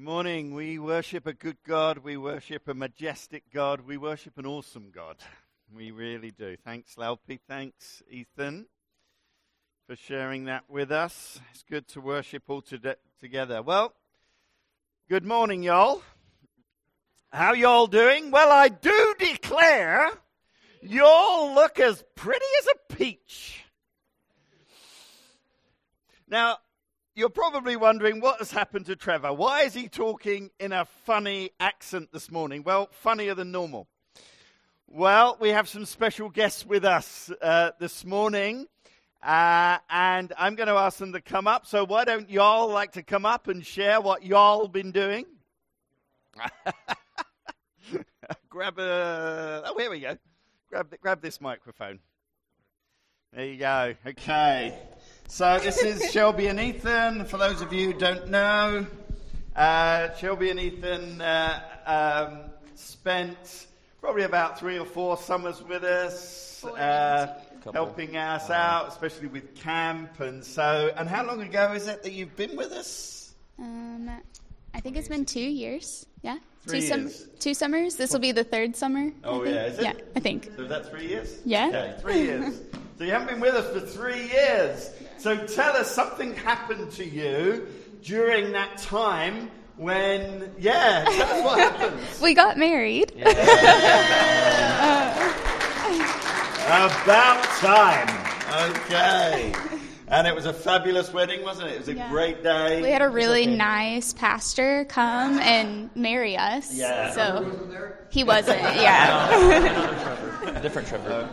Good morning. We worship a good God. We worship a majestic God. We worship an awesome God. We really do. Thanks, Laupi. Thanks, Ethan, for sharing that with us. It's good to worship all to- together. Well, good morning, y'all. How y'all doing? Well, I do declare y'all look as pretty as a peach. Now, you're probably wondering what has happened to Trevor. Why is he talking in a funny accent this morning? Well, funnier than normal. Well, we have some special guests with us uh, this morning, uh, and I'm going to ask them to come up. So, why don't y'all like to come up and share what y'all been doing? grab a. Oh, here we go. Grab, grab this microphone. There you go. Okay. So this is Shelby and Ethan. For those of you who don't know, uh, Shelby and Ethan uh, um, spent probably about three or four summers with us, uh, helping us out, especially with camp. And so, and how long ago is it that you've been with us? Um, I think it's been two years. Yeah, Three two sum- two summers. This will be the third summer. Oh yeah, is it? Yeah, I think. So is that three years? Yeah. Okay, three years. so you haven't been with us for three years. So tell us something happened to you during that time when, yeah, tell us what happened. We got married. About time. Okay. And it was a fabulous wedding, wasn't it? It was a Yeah. great day. We had a really nice pastor come and marry us. Yeah. So he wasn't. Yeah. A different Trevor.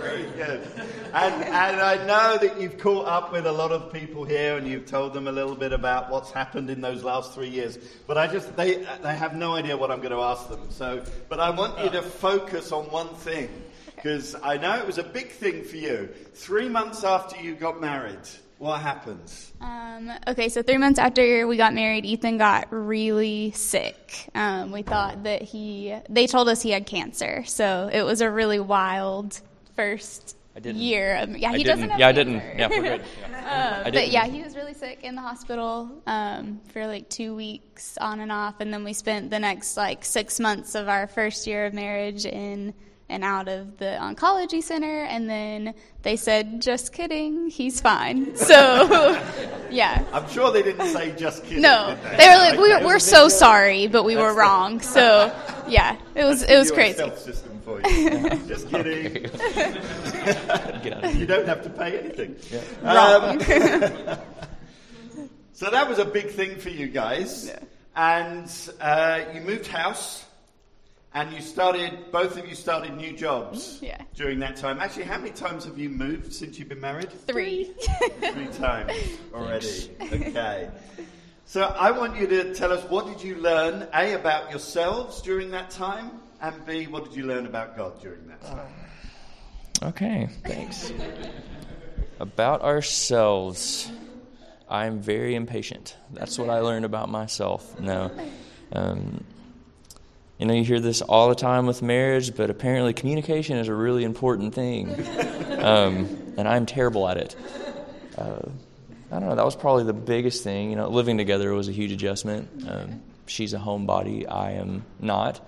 Very good. And, and I know that you've caught up with a lot of people here and you've told them a little bit about what's happened in those last three years. But I just, they, they have no idea what I'm going to ask them. So, but I want you to focus on one thing because I know it was a big thing for you. Three months after you got married, what happened? Um, okay, so three months after we got married, Ethan got really sick. Um, we thought that he, they told us he had cancer. So it was a really wild first I didn't. year. Of, yeah, I he didn't. doesn't have yeah, I didn't. Yeah, we're good. Yeah. I But yeah, he was really sick in the hospital um, for like two weeks on and off, and then we spent the next like six months of our first year of marriage in and out of the oncology center, and then they said, "Just kidding, he's fine." So, yeah. I'm sure they didn't say just kidding. No, did they were like, we, Okay. "We're so sorry, but we were wrong." So, yeah, it was it was Your crazy. For you. just kidding. Get out of here. You don't have to pay anything. Wrong. Um, so that was a big thing for you guys. And uh, you moved house and you started, both of you started new jobs Yeah. during that time. Actually, how many times have you moved since you've been married? Three. Three times already. Okay. So I want you to tell us what did you learn, A, about yourselves during that time, and B, what did you learn about God during that time? Okay, thanks. About ourselves, I'm very impatient. That's what I learned about myself. No. Um, you know, you hear this all the time with marriage, but apparently communication is a really important thing. Um, and I'm terrible at it. Uh, I don't know, that was probably the biggest thing. You know, living together was a huge adjustment. Um, she's a homebody, I am not.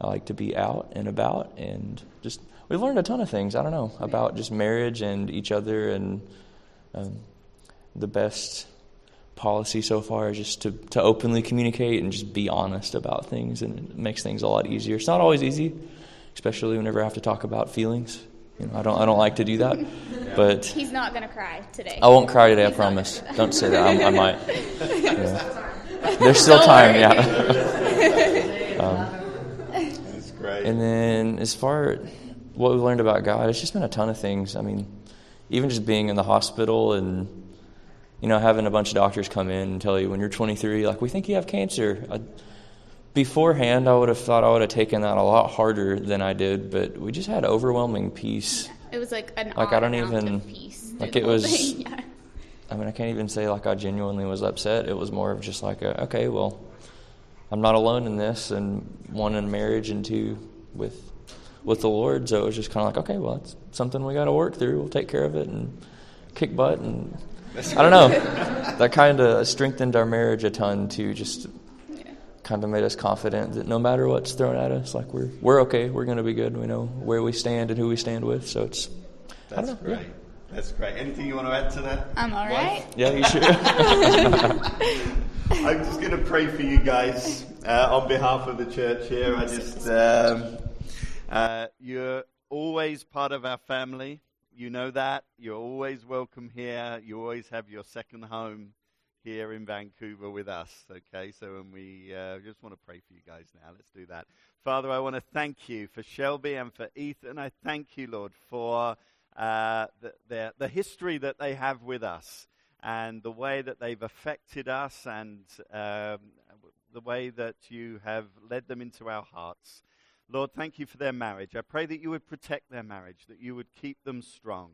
I like to be out and about and just we learned a ton of things. I don't know about just marriage and each other and um, the best policy so far is just to, to openly communicate and just be honest about things and it makes things a lot easier. It's not always easy, especially whenever I have to talk about feelings. You know, I don't I don't like to do that, but He's not gonna cry today. I won't cry today. I He's not promise. gonna. Don't say that. I, I might. Yeah. There's still time. Yeah. That's great. And then as far as what we've learned about God, it's just been a ton of things. I mean, even just being in the hospital and you know having a bunch of doctors come in and tell you when you're 23, like we think you have cancer. I, beforehand, I would have thought I would have taken that a lot harder than I did, but we just had overwhelming peace. It was like an Like, I don't even- peace. like, it was- yeah. I mean, I can't even say like I genuinely was upset. It was more of just like, a, okay, well, I'm not alone in this, and one in marriage, and two with with the Lord. So it was just kind of like, okay, well, it's something we got to work through. We'll take care of it and kick butt and I don't know. that kind of strengthened our marriage a ton too. Just kind of made us confident that no matter what's thrown at us, like we're we're okay. We're going to be good. We know where we stand and who we stand with. So it's that's great. Yeah. That's great. Anything you want to add to that? I'm all right. Yeah, you should. I'm just going to pray for you guys uh, on behalf of the church here. I just, um, uh, you're always part of our family. You know that. You're always welcome here. You always have your second home here in Vancouver with us. Okay, so when we uh, just want to pray for you guys now, let's do that. Father, I want to thank you for Shelby and for Ethan. I thank you, Lord, for uh, the, the, the history that they have with us and the way that they've affected us and um, the way that you have led them into our hearts. Lord, thank you for their marriage. I pray that you would protect their marriage, that you would keep them strong.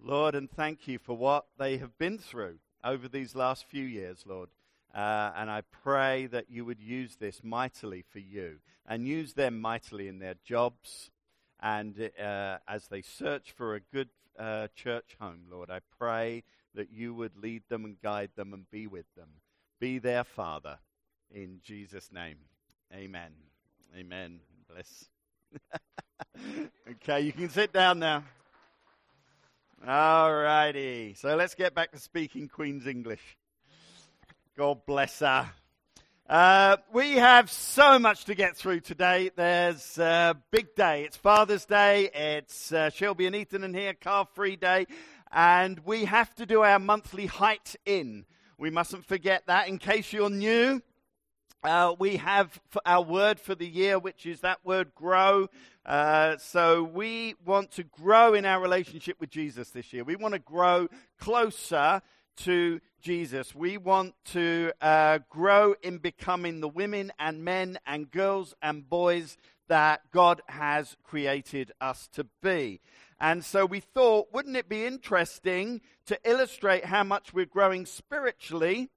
Lord, and thank you for what they have been through over these last few years, Lord. Uh, and I pray that you would use this mightily for you and use them mightily in their jobs, and uh, as they search for a good uh, church home, Lord, I pray that you would lead them and guide them and be with them. Be their Father. In Jesus' name. Amen. Amen. Bless. okay, you can sit down now. All righty. So let's get back to speaking Queen's English. God bless her. Uh, we have so much to get through today. There's a big day. It's Father's Day. It's uh, Shelby and Ethan in here, car free day. And we have to do our monthly height in. We mustn't forget that. In case you're new, uh, we have our word for the year, which is that word grow. Uh, so we want to grow in our relationship with Jesus this year. We want to grow closer to Jesus. We want to uh, grow in becoming the women and men and girls and boys that God has created us to be. And so we thought, wouldn't it be interesting to illustrate how much we're growing spiritually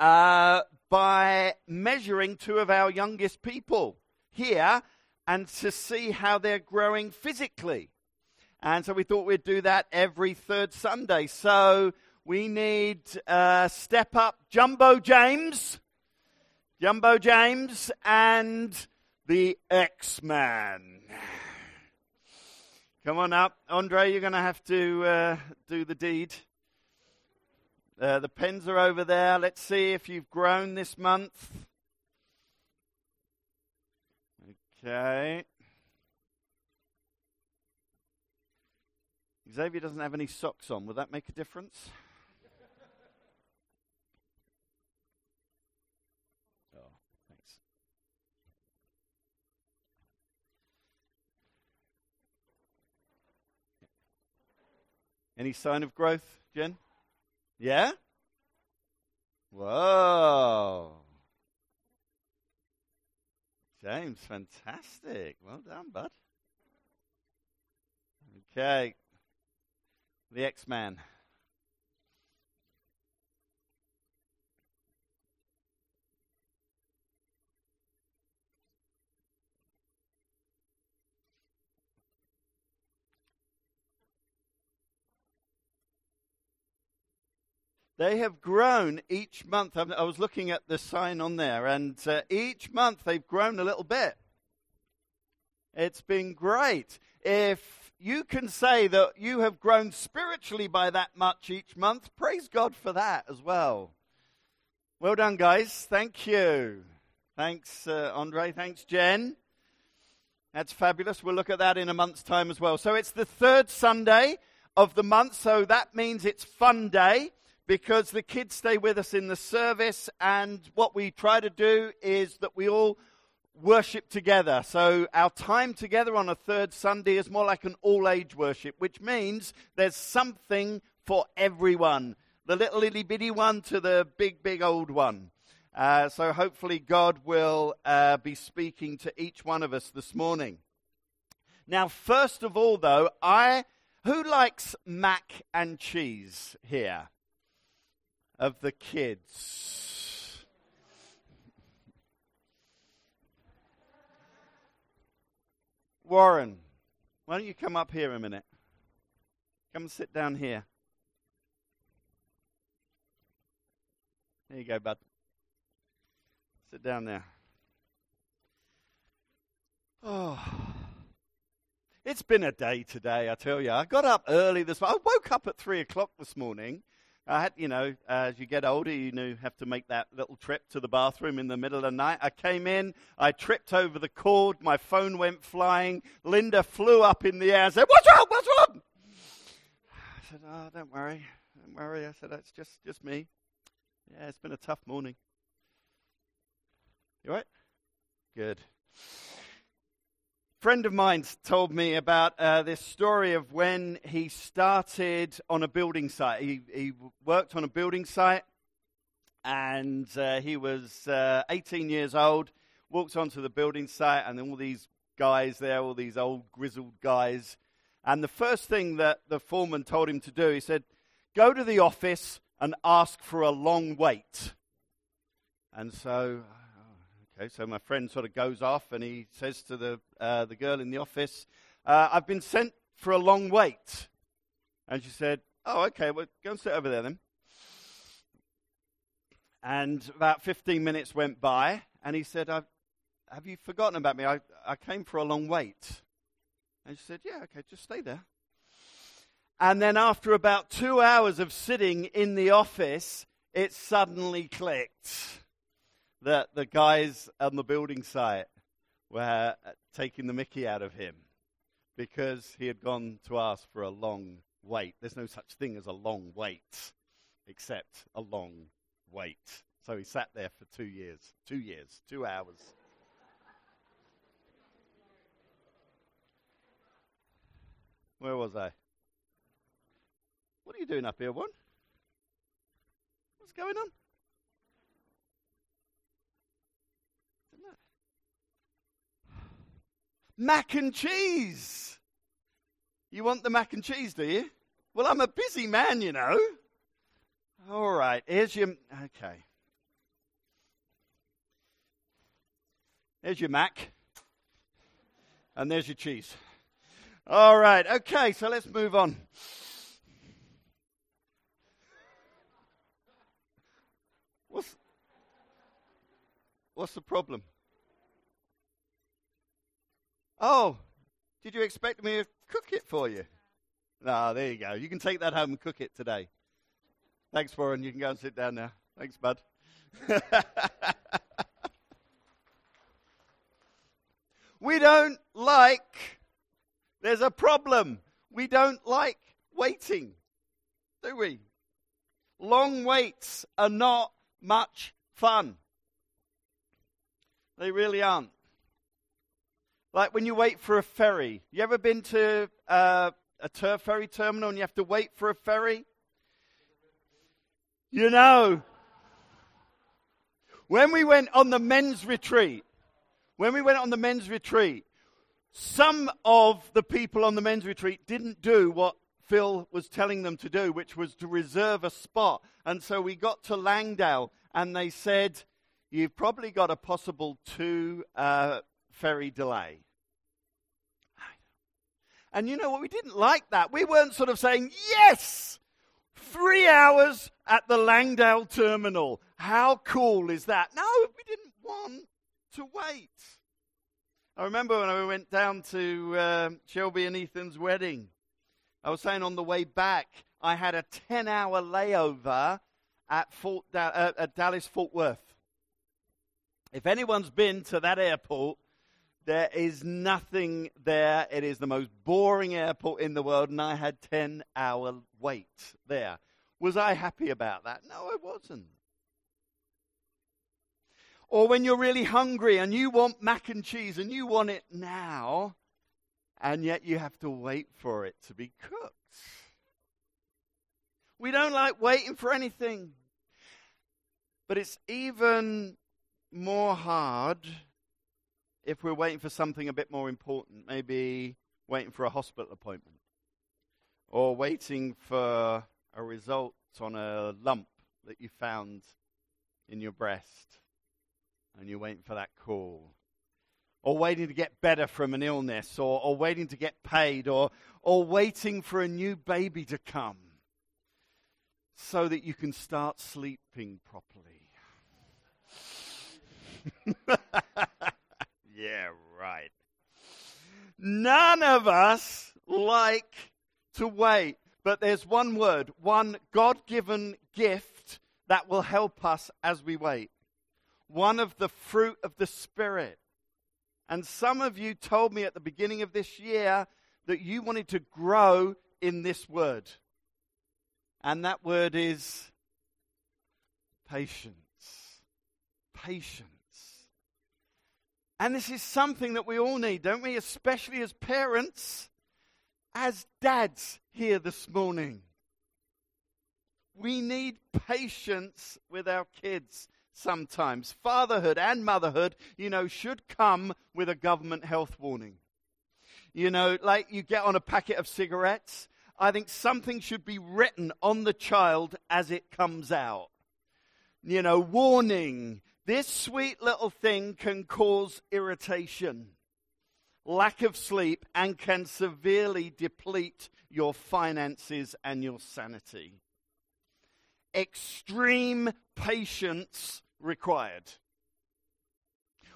uh, by measuring two of our youngest people here and to see how they're growing physically? And so we thought we'd do that every third Sunday. So we need uh, step up Jumbo James, Jumbo James, and the X Man. Come on up. Andre, you're going to have to uh, do the deed. Uh, the pens are over there. Let's see if you've grown this month. Okay. Xavier doesn't have any socks on. Will that make a difference? Any sign of growth, Jen? Yeah? Whoa. James, fantastic. Well done, bud. Okay. The X Man. They have grown each month. I was looking at the sign on there, and uh, each month they've grown a little bit. It's been great. If you can say that you have grown spiritually by that much each month, praise God for that as well. Well done, guys. Thank you. Thanks, uh, Andre. Thanks, Jen. That's fabulous. We'll look at that in a month's time as well. So it's the third Sunday of the month, so that means it's fun day because the kids stay with us in the service, and what we try to do is that we all worship together. So our time together on a third Sunday is more like an all age worship, which means there's something for everyone the little itty bitty one to the big, big old one. Uh, so hopefully, God will uh, be speaking to each one of us this morning. Now, first of all, though, I who likes mac and cheese here? Of the kids. Warren, why don't you come up here a minute? Come and sit down here. There you go, bud. Sit down there. Oh. It's been a day today, I tell you. I got up early this morning. I woke up at 3 o'clock this morning. I had, you know, as you get older, you know, have to make that little trip to the bathroom in the middle of the night. I came in, I tripped over the cord, my phone went flying. Linda flew up in the air and said, What's wrong? What's wrong? I said, Oh, don't worry. Don't worry. I said, That's just, just me. Yeah, it's been a tough morning. You right? Good friend of mine told me about uh, this story of when he started on a building site. He, he worked on a building site and uh, he was uh, 18 years old, walked onto the building site, and then all these guys there, all these old grizzled guys. And the first thing that the foreman told him to do, he said, Go to the office and ask for a long wait. And so Okay, so my friend sort of goes off and he says to the, uh, the girl in the office, uh, I've been sent for a long wait. And she said, Oh, okay, well, go and sit over there then. And about 15 minutes went by, and he said, Have you forgotten about me? I, I came for a long wait. And she said, Yeah, okay, just stay there. And then after about two hours of sitting in the office, it suddenly clicked that the guys on the building site were taking the mickey out of him because he had gone to ask for a long wait. There's no such thing as a long wait, except a long wait. So he sat there for two years, two years, two hours. Where was I? What are you doing up here, one? What's going on? Mac and cheese. You want the mac and cheese, do you? Well, I'm a busy man, you know. All right, here's your. Okay. There's your mac. And there's your cheese. All right, okay, so let's move on. What's, what's the problem? Oh, did you expect me to cook it for you? Ah, there you go. You can take that home and cook it today. Thanks, Warren. You can go and sit down now. Thanks, bud. we don't like, there's a problem. We don't like waiting, do we? Long waits are not much fun. They really aren't. Like when you wait for a ferry. You ever been to uh, a ter- ferry terminal and you have to wait for a ferry? You know, when we went on the men's retreat, when we went on the men's retreat, some of the people on the men's retreat didn't do what Phil was telling them to do, which was to reserve a spot. And so we got to Langdale and they said, You've probably got a possible two uh, ferry delay. And you know what? We didn't like that. We weren't sort of saying, yes, three hours at the Langdale terminal. How cool is that? No, we didn't want to wait. I remember when I went down to uh, Shelby and Ethan's wedding. I was saying on the way back, I had a 10 hour layover at, Fort da- uh, at Dallas Fort Worth. If anyone's been to that airport, there is nothing there. It is the most boring airport in the world, and I had 10 hour wait there. Was I happy about that? No, I wasn't. Or when you're really hungry and you want mac and cheese and you want it now, and yet you have to wait for it to be cooked. We don't like waiting for anything. But it's even more hard if we're waiting for something a bit more important, maybe waiting for a hospital appointment or waiting for a result on a lump that you found in your breast and you're waiting for that call or waiting to get better from an illness or, or waiting to get paid or, or waiting for a new baby to come so that you can start sleeping properly. None of us like to wait, but there's one word, one God given gift that will help us as we wait. One of the fruit of the Spirit. And some of you told me at the beginning of this year that you wanted to grow in this word. And that word is patience. Patience. And this is something that we all need, don't we? Especially as parents, as dads here this morning. We need patience with our kids sometimes. Fatherhood and motherhood, you know, should come with a government health warning. You know, like you get on a packet of cigarettes, I think something should be written on the child as it comes out. You know, warning this sweet little thing can cause irritation, lack of sleep, and can severely deplete your finances and your sanity. Extreme patience required.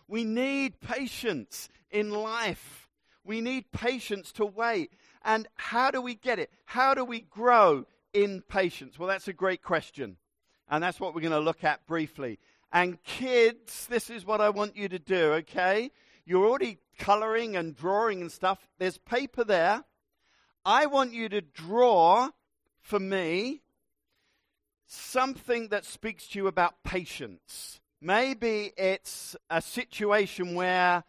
We need patience in life. We need patience to wait. And how do we get it? How do we grow in patience? Well, that's a great question. And that's what we're going to look at briefly. And kids, this is what I want you to do, okay? You're already coloring and drawing and stuff. There's paper there. I want you to draw for me something that speaks to you about patience. Maybe it's a situation where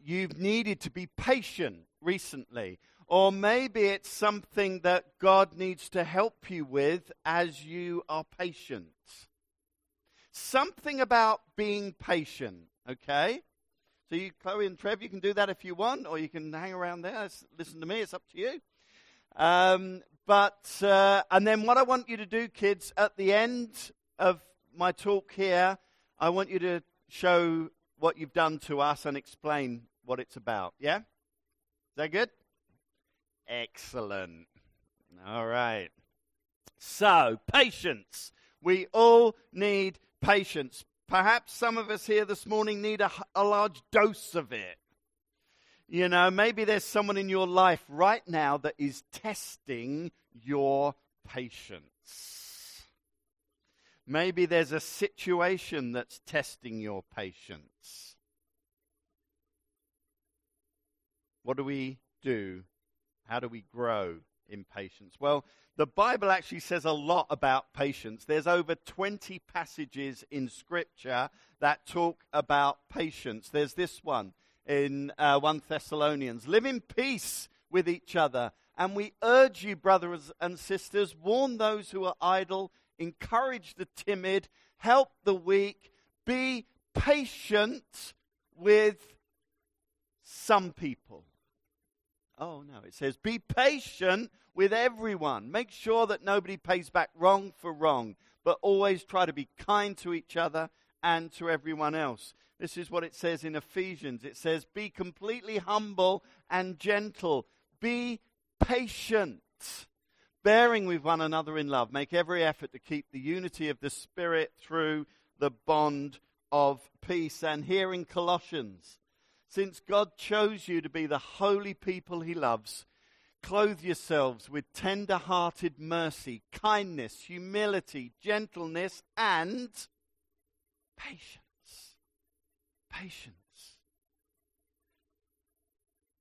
you've needed to be patient recently. Or maybe it's something that God needs to help you with as you are patient something about being patient, okay? So you, Chloe and Trev, you can do that if you want, or you can hang around there. Listen to me, it's up to you. Um, but, uh, and then what I want you to do, kids, at the end of my talk here, I want you to show what you've done to us and explain what it's about. Yeah? Is that good? Excellent. All right. So, patience. We all need patience. Perhaps some of us here this morning need a, a large dose of it. You know, maybe there's someone in your life right now that is testing your patience. Maybe there's a situation that's testing your patience. What do we do? How do we grow in patience? Well, the Bible actually says a lot about patience. There's over 20 passages in Scripture that talk about patience. There's this one in uh, 1 Thessalonians Live in peace with each other. And we urge you, brothers and sisters, warn those who are idle, encourage the timid, help the weak, be patient with some people. Oh, no, it says, be patient with everyone. Make sure that nobody pays back wrong for wrong, but always try to be kind to each other and to everyone else. This is what it says in Ephesians. It says, Be completely humble and gentle. Be patient, bearing with one another in love. Make every effort to keep the unity of the Spirit through the bond of peace. And here in Colossians, since God chose you to be the holy people he loves, Clothe yourselves with tender hearted mercy, kindness, humility, gentleness, and patience. Patience.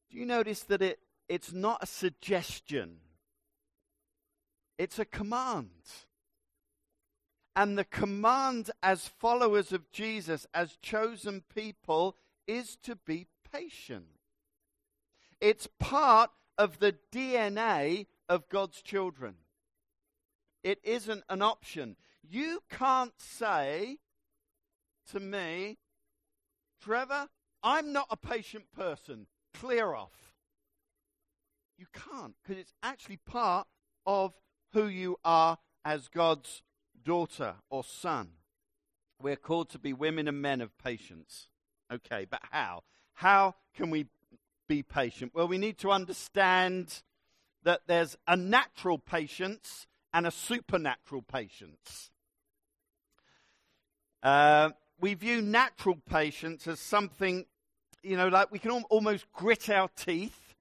Do you notice that it, it's not a suggestion? It's a command. And the command as followers of Jesus, as chosen people, is to be patient. It's part of the DNA of God's children. It isn't an option. You can't say to me, Trevor, I'm not a patient person. Clear off. You can't, because it's actually part of who you are as God's daughter or son. We're called to be women and men of patience. Okay, but how? How can we be patient? Well, we need to understand that there's a natural patience and a supernatural patience. Uh, we view natural patience as something you know, like we can al- almost grit our teeth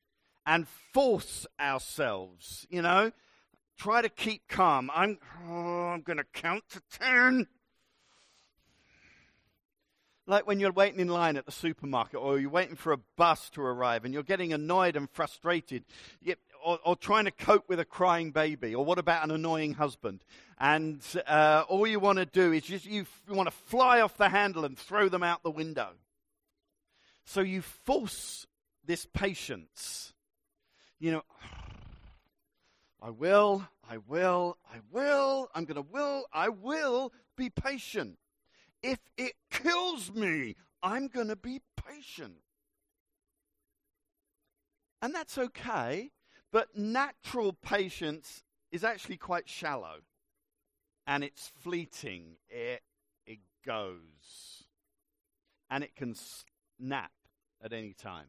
and force ourselves, you know, try to keep calm. I'm, oh, I'm going to count to 10 like when you're waiting in line at the supermarket or you're waiting for a bus to arrive and you're getting annoyed and frustrated or, or, trying to cope with a crying baby or what about an annoying husband? And uh, all you want to do is just you, you want to fly off the handle and throw them out the window. So you force this patience. You know i will i will i will i'm going to will i will be patient if it kills me, I'm going to be patient. And that's okay, but natural patience is actually quite shallow and it's fleeting. It, it goes and it can snap at any time.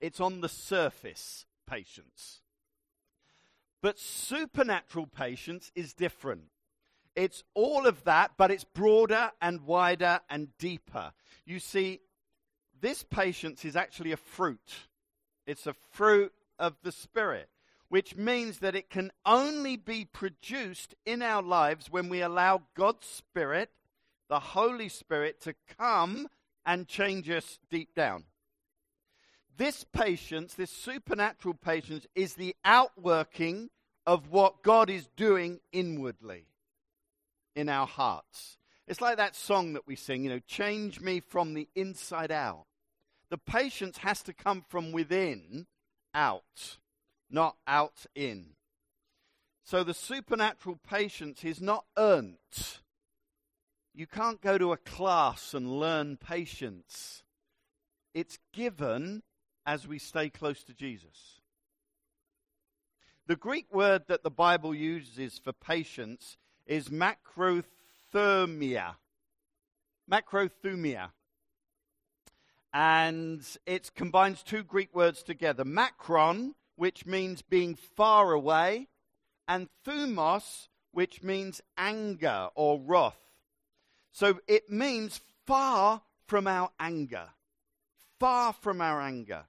It's on the surface patience. But supernatural patience is different. It's all of that, but it's broader and wider and deeper. You see, this patience is actually a fruit. It's a fruit of the Spirit, which means that it can only be produced in our lives when we allow God's Spirit, the Holy Spirit, to come and change us deep down. This patience, this supernatural patience, is the outworking of what God is doing inwardly in our hearts. It's like that song that we sing, you know, change me from the inside out. The patience has to come from within out, not out in. So the supernatural patience is not earned. You can't go to a class and learn patience. It's given as we stay close to Jesus. The Greek word that the Bible uses for patience is macrothermia. Macrothumia. And it combines two Greek words together macron, which means being far away, and thumos, which means anger or wrath. So it means far from our anger. Far from our anger.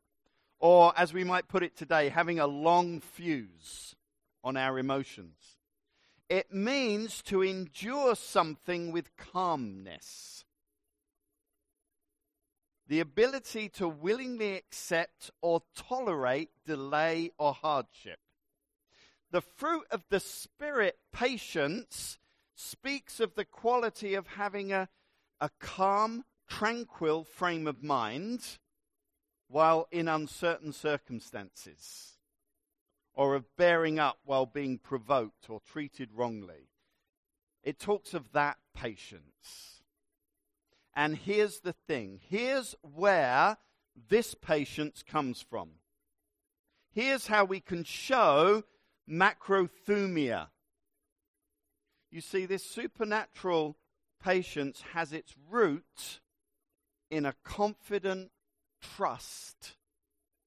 Or, as we might put it today, having a long fuse on our emotions. It means to endure something with calmness. The ability to willingly accept or tolerate delay or hardship. The fruit of the Spirit, patience, speaks of the quality of having a, a calm, tranquil frame of mind while in uncertain circumstances or of bearing up while being provoked or treated wrongly. It talks of that patience. And here's the thing here's where this patience comes from. Here's how we can show macrothumia. You see, this supernatural patience has its root in a confident trust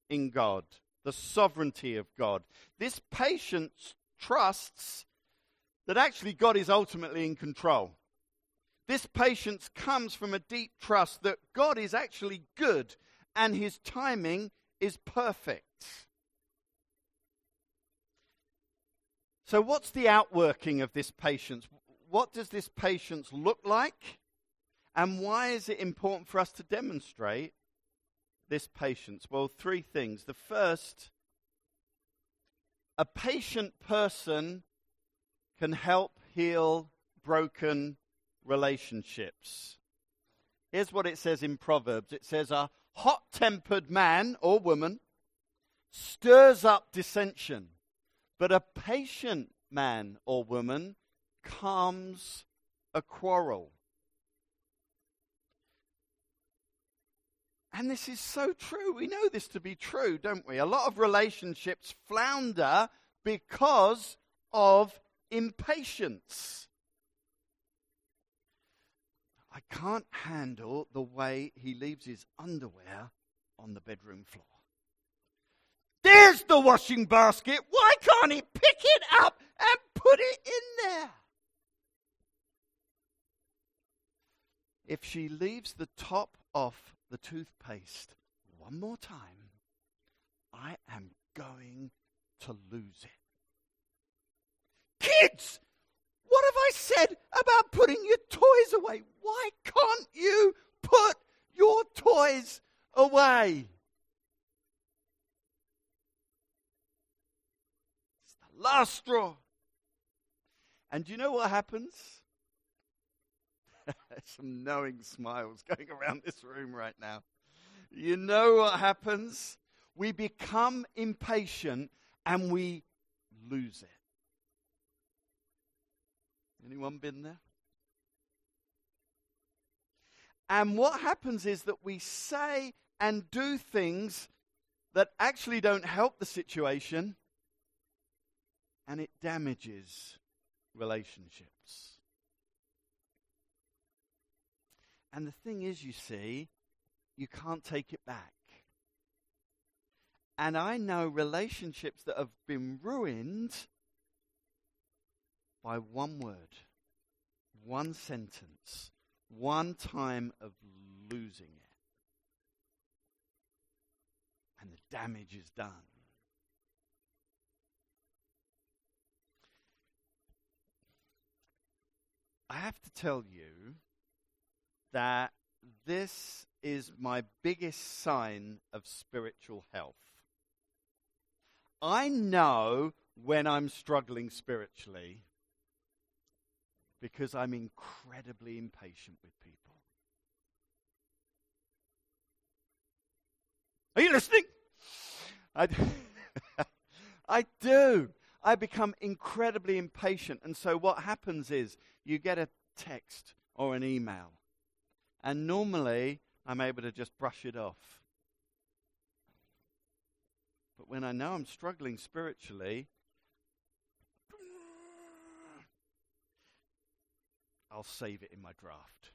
in God the sovereignty of God. This patience trusts that actually God is ultimately in control. This patience comes from a deep trust that God is actually good and his timing is perfect. So, what's the outworking of this patience? What does this patience look like? And why is it important for us to demonstrate this patience? Well, three things. The first, a patient person can help heal broken relationships. Here's what it says in Proverbs it says, A hot tempered man or woman stirs up dissension, but a patient man or woman calms a quarrel. And this is so true. We know this to be true, don't we? A lot of relationships flounder because of impatience. I can't handle the way he leaves his underwear on the bedroom floor. There's the washing basket. Why can't he pick it up and put it in there? if she leaves the top off the toothpaste one more time, I am going to lose it. Kids, what have I said about putting your toys away? Why can't you put your toys away? It's the last straw. And do you know what happens? Some knowing smiles going around this room right now. You know what happens? We become impatient and we lose it. Anyone been there? And what happens is that we say and do things that actually don't help the situation and it damages relationships. And the thing is, you see, you can't take it back. And I know relationships that have been ruined by one word, one sentence, one time of losing it. And the damage is done. I have to tell you that this is my biggest sign of spiritual health. I know when I'm struggling spiritually because I'm incredibly impatient with people. Are you listening? I, I do. I become incredibly impatient. And so what happens is you get a text or an email. And normally I'm able to just brush it off. But when I know I'm struggling spiritually, I'll save it in my draft.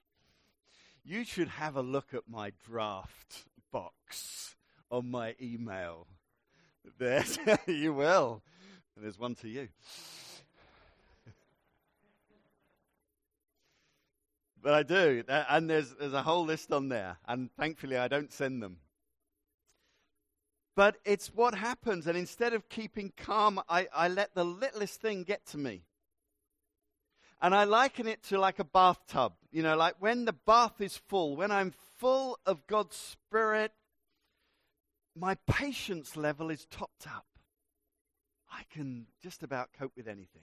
You should have a look at my draft box on my email. There, you will. And there's one to you. But I do. Uh, and there's, there's a whole list on there. And thankfully, I don't send them. But it's what happens. And instead of keeping calm, I, I let the littlest thing get to me. And I liken it to like a bathtub. You know, like when the bath is full, when I'm full of God's Spirit, my patience level is topped up. I can just about cope with anything.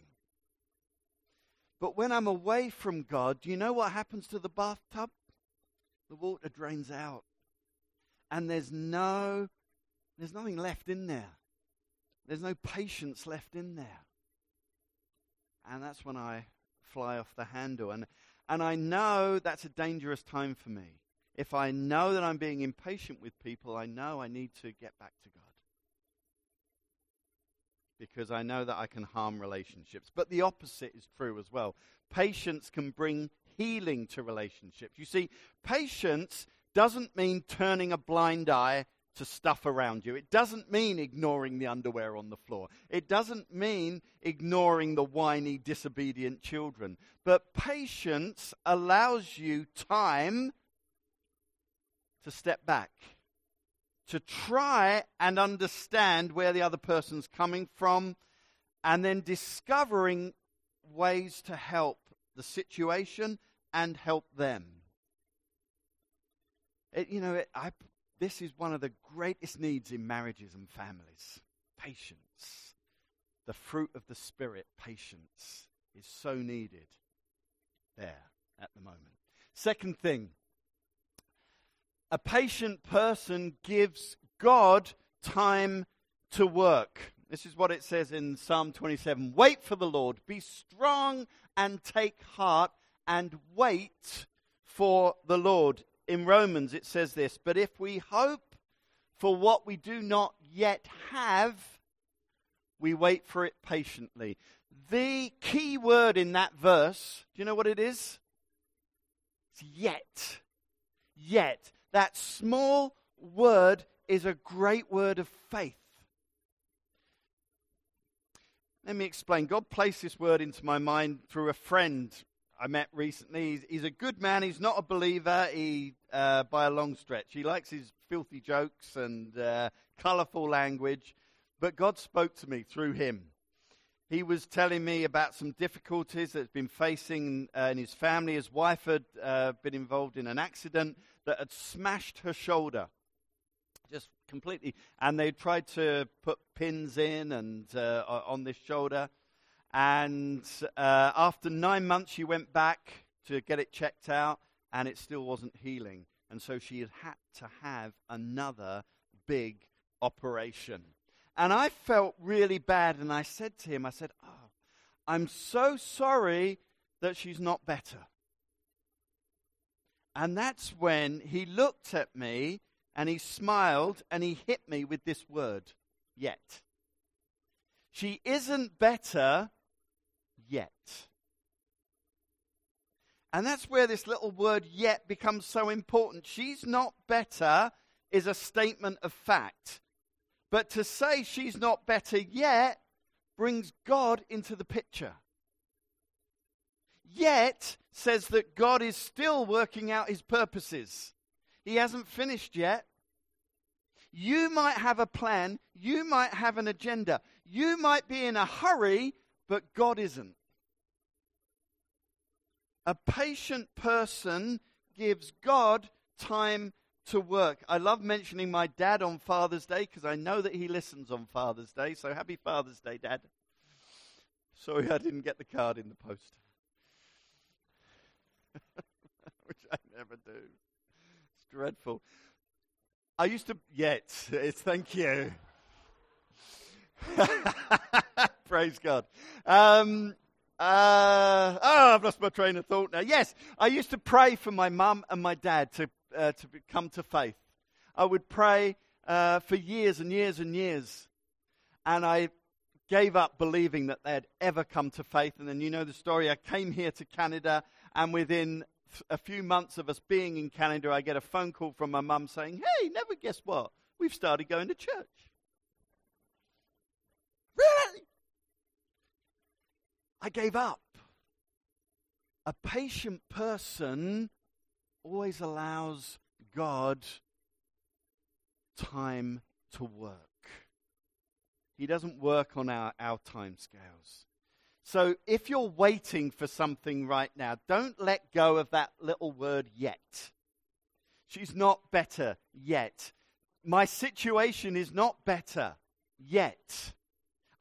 But when I'm away from God, do you know what happens to the bathtub? The water drains out. And there's no there's nothing left in there. There's no patience left in there. And that's when I fly off the handle. And, and I know that's a dangerous time for me. If I know that I'm being impatient with people, I know I need to get back to God. Because I know that I can harm relationships. But the opposite is true as well. Patience can bring healing to relationships. You see, patience doesn't mean turning a blind eye to stuff around you. It doesn't mean ignoring the underwear on the floor. It doesn't mean ignoring the whiny, disobedient children. But patience allows you time to step back, to try and understand where the other person's coming from, and then discovering ways to help the situation and help them. It, you know, it, I this is one of the greatest needs in marriages and families patience. The fruit of the Spirit, patience, is so needed there at the moment. Second thing, a patient person gives God time to work. This is what it says in Psalm 27 Wait for the Lord, be strong and take heart, and wait for the Lord in Romans it says this But if we hope for what we do not yet have, we wait for it patiently. The key word in that verse, do you know what it is? It's yet. Yet. That small word is a great word of faith. Let me explain. God placed this word into my mind through a friend I met recently. He's, a good man. He's not a believer. He uh, by a long stretch. He likes his filthy jokes and uh, colourful language. But God spoke to me through him. He was telling me about some difficulties that he's been facing uh, in his family. His wife had uh, been involved in an accident that had smashed her shoulder, just completely. And they tried to put pins in and uh, on this shoulder. And uh, after nine months, she went back to get it checked out, and it still wasn't healing. And so she had had to have another big operation. And I felt really bad, and I said to him, I said, Oh, I'm so sorry that she's not better. And that's when he looked at me and he smiled and he hit me with this word, yet. She isn't better yet. And that's where this little word yet becomes so important. She's not better is a statement of fact. But to say she's not better yet brings God into the picture. Yet says that God is still working out his purposes. He hasn't finished yet. You might have a plan, you might have an agenda, you might be in a hurry, but God isn't. A patient person gives God time to work. I love mentioning my dad on Father's Day because I know that he listens on Father's Day. So happy Father's Day, Dad. Sorry I didn't get the card in the post. Never do. It's dreadful. I used to, yet, it's thank you. Praise God. Um, uh, oh, I've lost my train of thought now. Yes, I used to pray for my mum and my dad to, uh, to come to faith. I would pray uh, for years and years and years. And I gave up believing that they'd ever come to faith. And then you know the story. I came here to Canada, and within a few months of us being in Canada, I get a phone call from my mum saying, Hey, never guess what? We've started going to church. Really? I gave up. A patient person always allows God time to work. He doesn't work on our, our time scales. So if you're waiting for something right now, don't let go of that little word yet. She's not better yet. My situation is not better yet.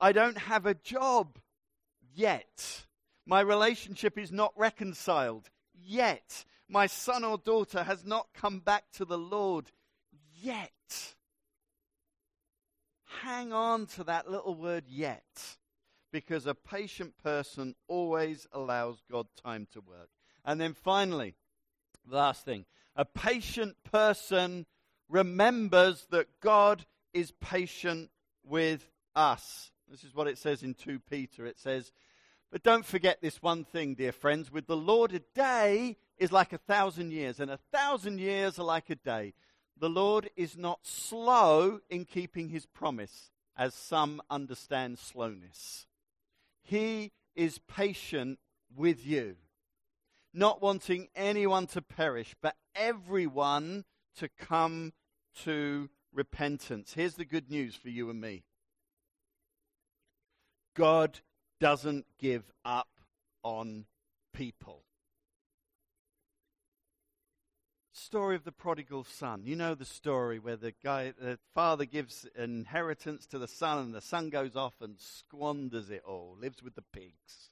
I don't have a job yet. My relationship is not reconciled yet. My son or daughter has not come back to the Lord yet. Hang on to that little word yet, because a patient person always allows God time to work. And then finally, last thing a patient person remembers that God is patient with us. This is what it says in 2 Peter. It says, but don't forget this one thing, dear friends. With the Lord, a day is like a thousand years, and a thousand years are like a day. The Lord is not slow in keeping his promise, as some understand slowness. He is patient with you, not wanting anyone to perish, but everyone to come to repentance. Here's the good news for you and me God doesn't give up on people. Story of the prodigal son. You know the story where the guy, the father gives inheritance to the son, and the son goes off and squanders it all, lives with the pigs.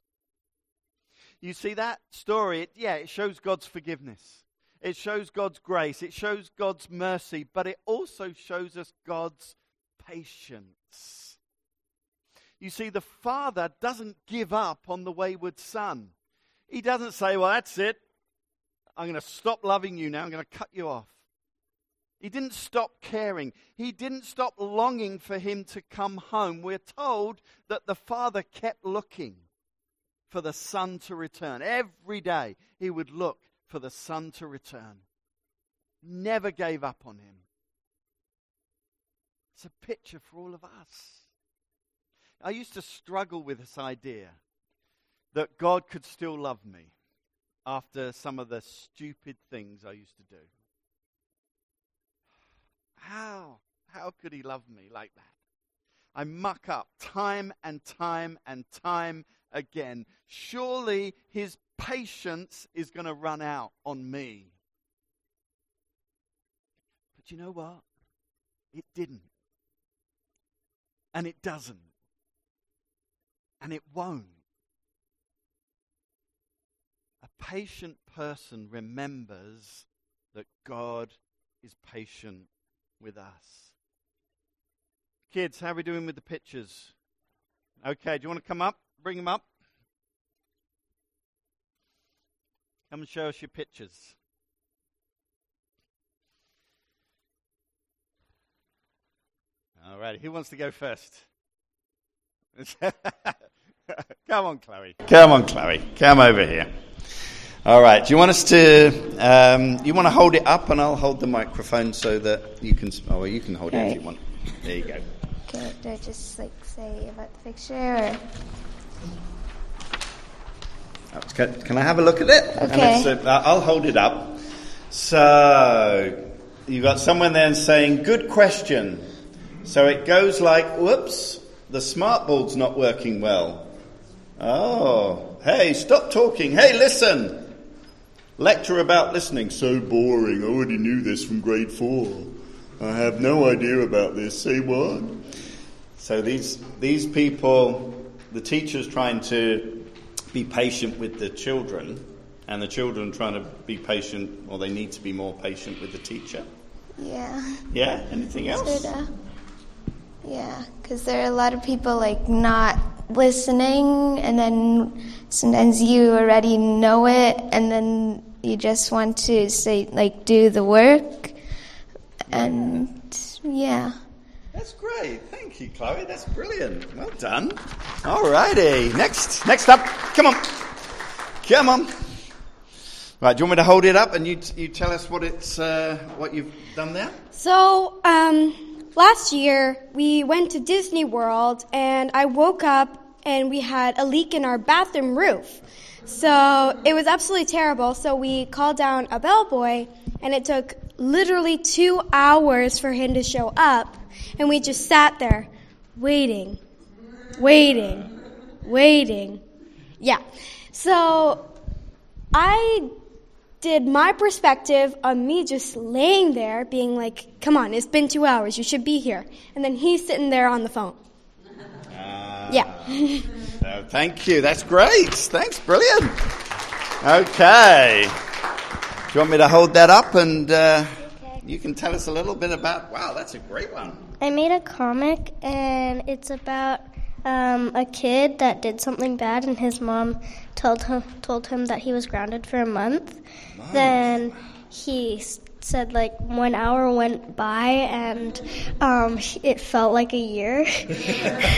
You see that story? It, yeah, it shows God's forgiveness. It shows God's grace. It shows God's mercy, but it also shows us God's patience. You see, the father doesn't give up on the wayward son. He doesn't say, Well, that's it. I'm going to stop loving you now. I'm going to cut you off. He didn't stop caring. He didn't stop longing for him to come home. We're told that the father kept looking for the son to return. Every day he would look for the son to return. Never gave up on him. It's a picture for all of us. I used to struggle with this idea that God could still love me. After some of the stupid things I used to do. How? How could he love me like that? I muck up time and time and time again. Surely his patience is going to run out on me. But you know what? It didn't. And it doesn't. And it won't. A patient person remembers that God is patient with us. Kids, how are we doing with the pictures? Okay, do you want to come up? Bring them up. Come and show us your pictures. All right, who wants to go first? Come on, Chloe. Come on, Chloe. Come over here. All right. Do you want us to? Um, you want to hold it up, and I'll hold the microphone so that you can. Oh, well, you can hold it if you want. There you go. Okay. Do I just like say about the picture? Or? Oh, can, can I have a look at it? Okay. Uh, I'll hold it up. So you've got someone there saying, "Good question." So it goes like, "Whoops, the smart board's not working well." Oh, hey, stop talking. Hey, listen. Lecture about listening. So boring. I already knew this from grade four. I have no idea about this. Say what? So these these people, the teacher's trying to be patient with the children, and the children trying to be patient, or they need to be more patient with the teacher. Yeah. Yeah. Anything else? Sorta. Yeah, because there are a lot of people like not listening, and then sometimes you already know it, and then you just want to say like do the work, and yeah. That's great. Thank you, Chloe. That's brilliant. Well done. All righty. Next. Next up. Come on. Come on. Right. Do you want me to hold it up and you you tell us what it's uh, what you've done there? So, um, last year we went to Disney World and I woke up and we had a leak in our bathroom roof. So it was absolutely terrible. So we called down a bellboy and it took literally two hours for him to show up. And we just sat there waiting, waiting, waiting. Yeah. So I did my perspective on me just laying there being like, come on, it's been two hours, you should be here. And then he's sitting there on the phone. Uh, Yeah. so thank you. That's great. Thanks. Brilliant. Okay. Do you want me to hold that up and uh, you can tell us a little bit about? Wow, that's a great one. I made a comic, and it's about um, a kid that did something bad, and his mom told him told him that he was grounded for a month. Then he said like one hour went by, and um, it felt like a year.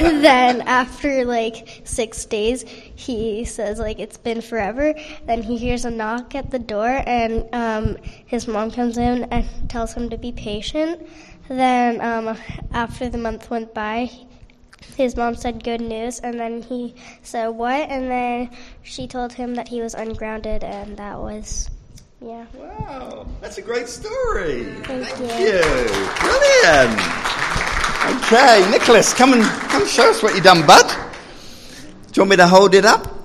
then after like six days, he says like it's been forever. Then he hears a knock at the door, and um, his mom comes in and tells him to be patient. Then, um, after the month went by, his mom said good news, and then he said what? And then she told him that he was ungrounded, and that was, yeah. Wow, that's a great story. Thank you. Brilliant. Okay, Nicholas, come and come show us what you've done, bud. Do you want me to hold it up?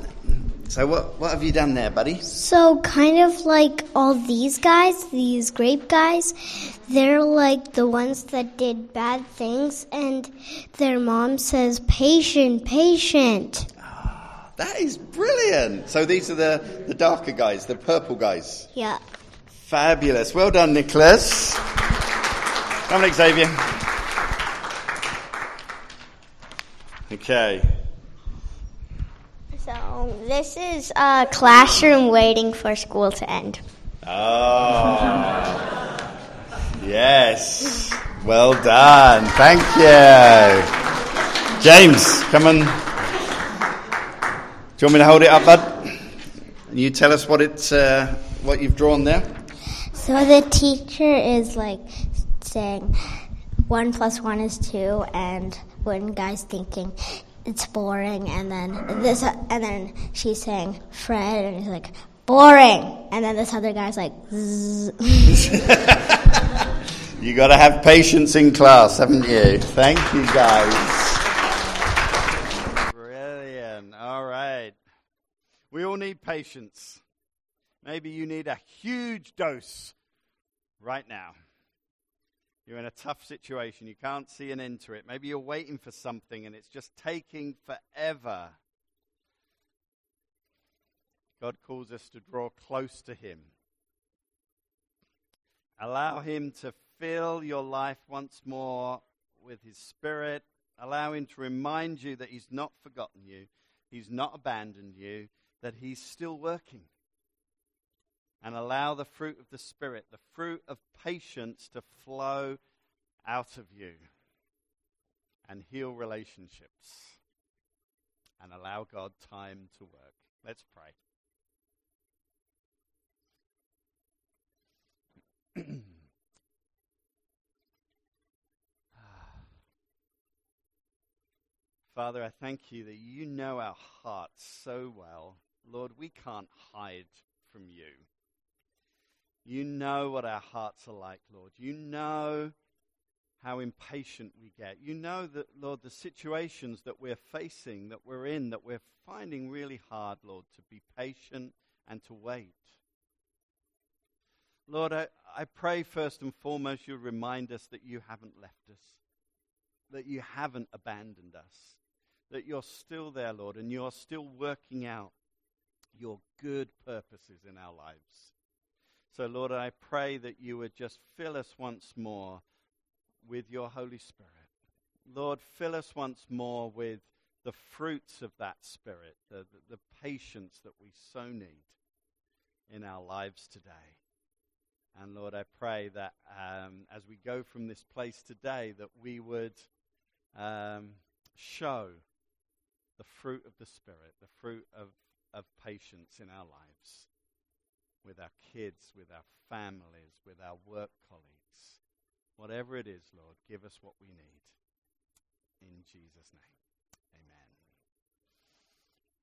So what what have you done there, buddy? So, kind of like all these guys, these grape guys, they're like the ones that did bad things, and their mom says, patient, patient. That is brilliant. So these are the, the darker guys, the purple guys. Yeah. Fabulous. Well done, Nicholas. Come on, Xavier. Okay. So, this is a classroom waiting for school to end. Oh. Yes. Well done. Thank you. James, come on. Do you want me to hold it up, bud? And you tell us what it's uh, what you've drawn there. So, the teacher is like saying one plus one is two, and one guy's thinking it's boring, and then this, and then she's saying Fred, and he's like boring. And then this other guy's like, Zzz. You got to have patience in class, haven't you? Thank you, guys. Brilliant. All right. We all need patience. Maybe you need a huge dose right now. You're in a tough situation. You can't see an end to it. Maybe you're waiting for something and it's just taking forever. God calls us to draw close to Him. Allow Him to fill your life once more with His Spirit. Allow Him to remind you that He's not forgotten you, He's not abandoned you, that He's still working. And allow the fruit of the Spirit, the fruit of patience, to flow out of you and heal relationships. And allow God time to work. Let's pray. Father, I thank you that you know our hearts so well. Lord, we can't hide from you. You know what our hearts are like, Lord. You know how impatient we get. You know that, Lord, the situations that we're facing, that we're in, that we're finding really hard, Lord, to be patient and to wait. Lord, I, I pray first and foremost you remind us that you haven't left us, that you haven't abandoned us, that you're still there, Lord, and you're still working out your good purposes in our lives. So, Lord, I pray that you would just fill us once more with your Holy Spirit. Lord, fill us once more with the fruits of that Spirit, the, the, the patience that we so need in our lives today. And Lord, I pray that um, as we go from this place today, that we would um, show the fruit of the Spirit, the fruit of, of patience in our lives with our kids, with our families, with our work colleagues. Whatever it is, Lord, give us what we need. In Jesus' name.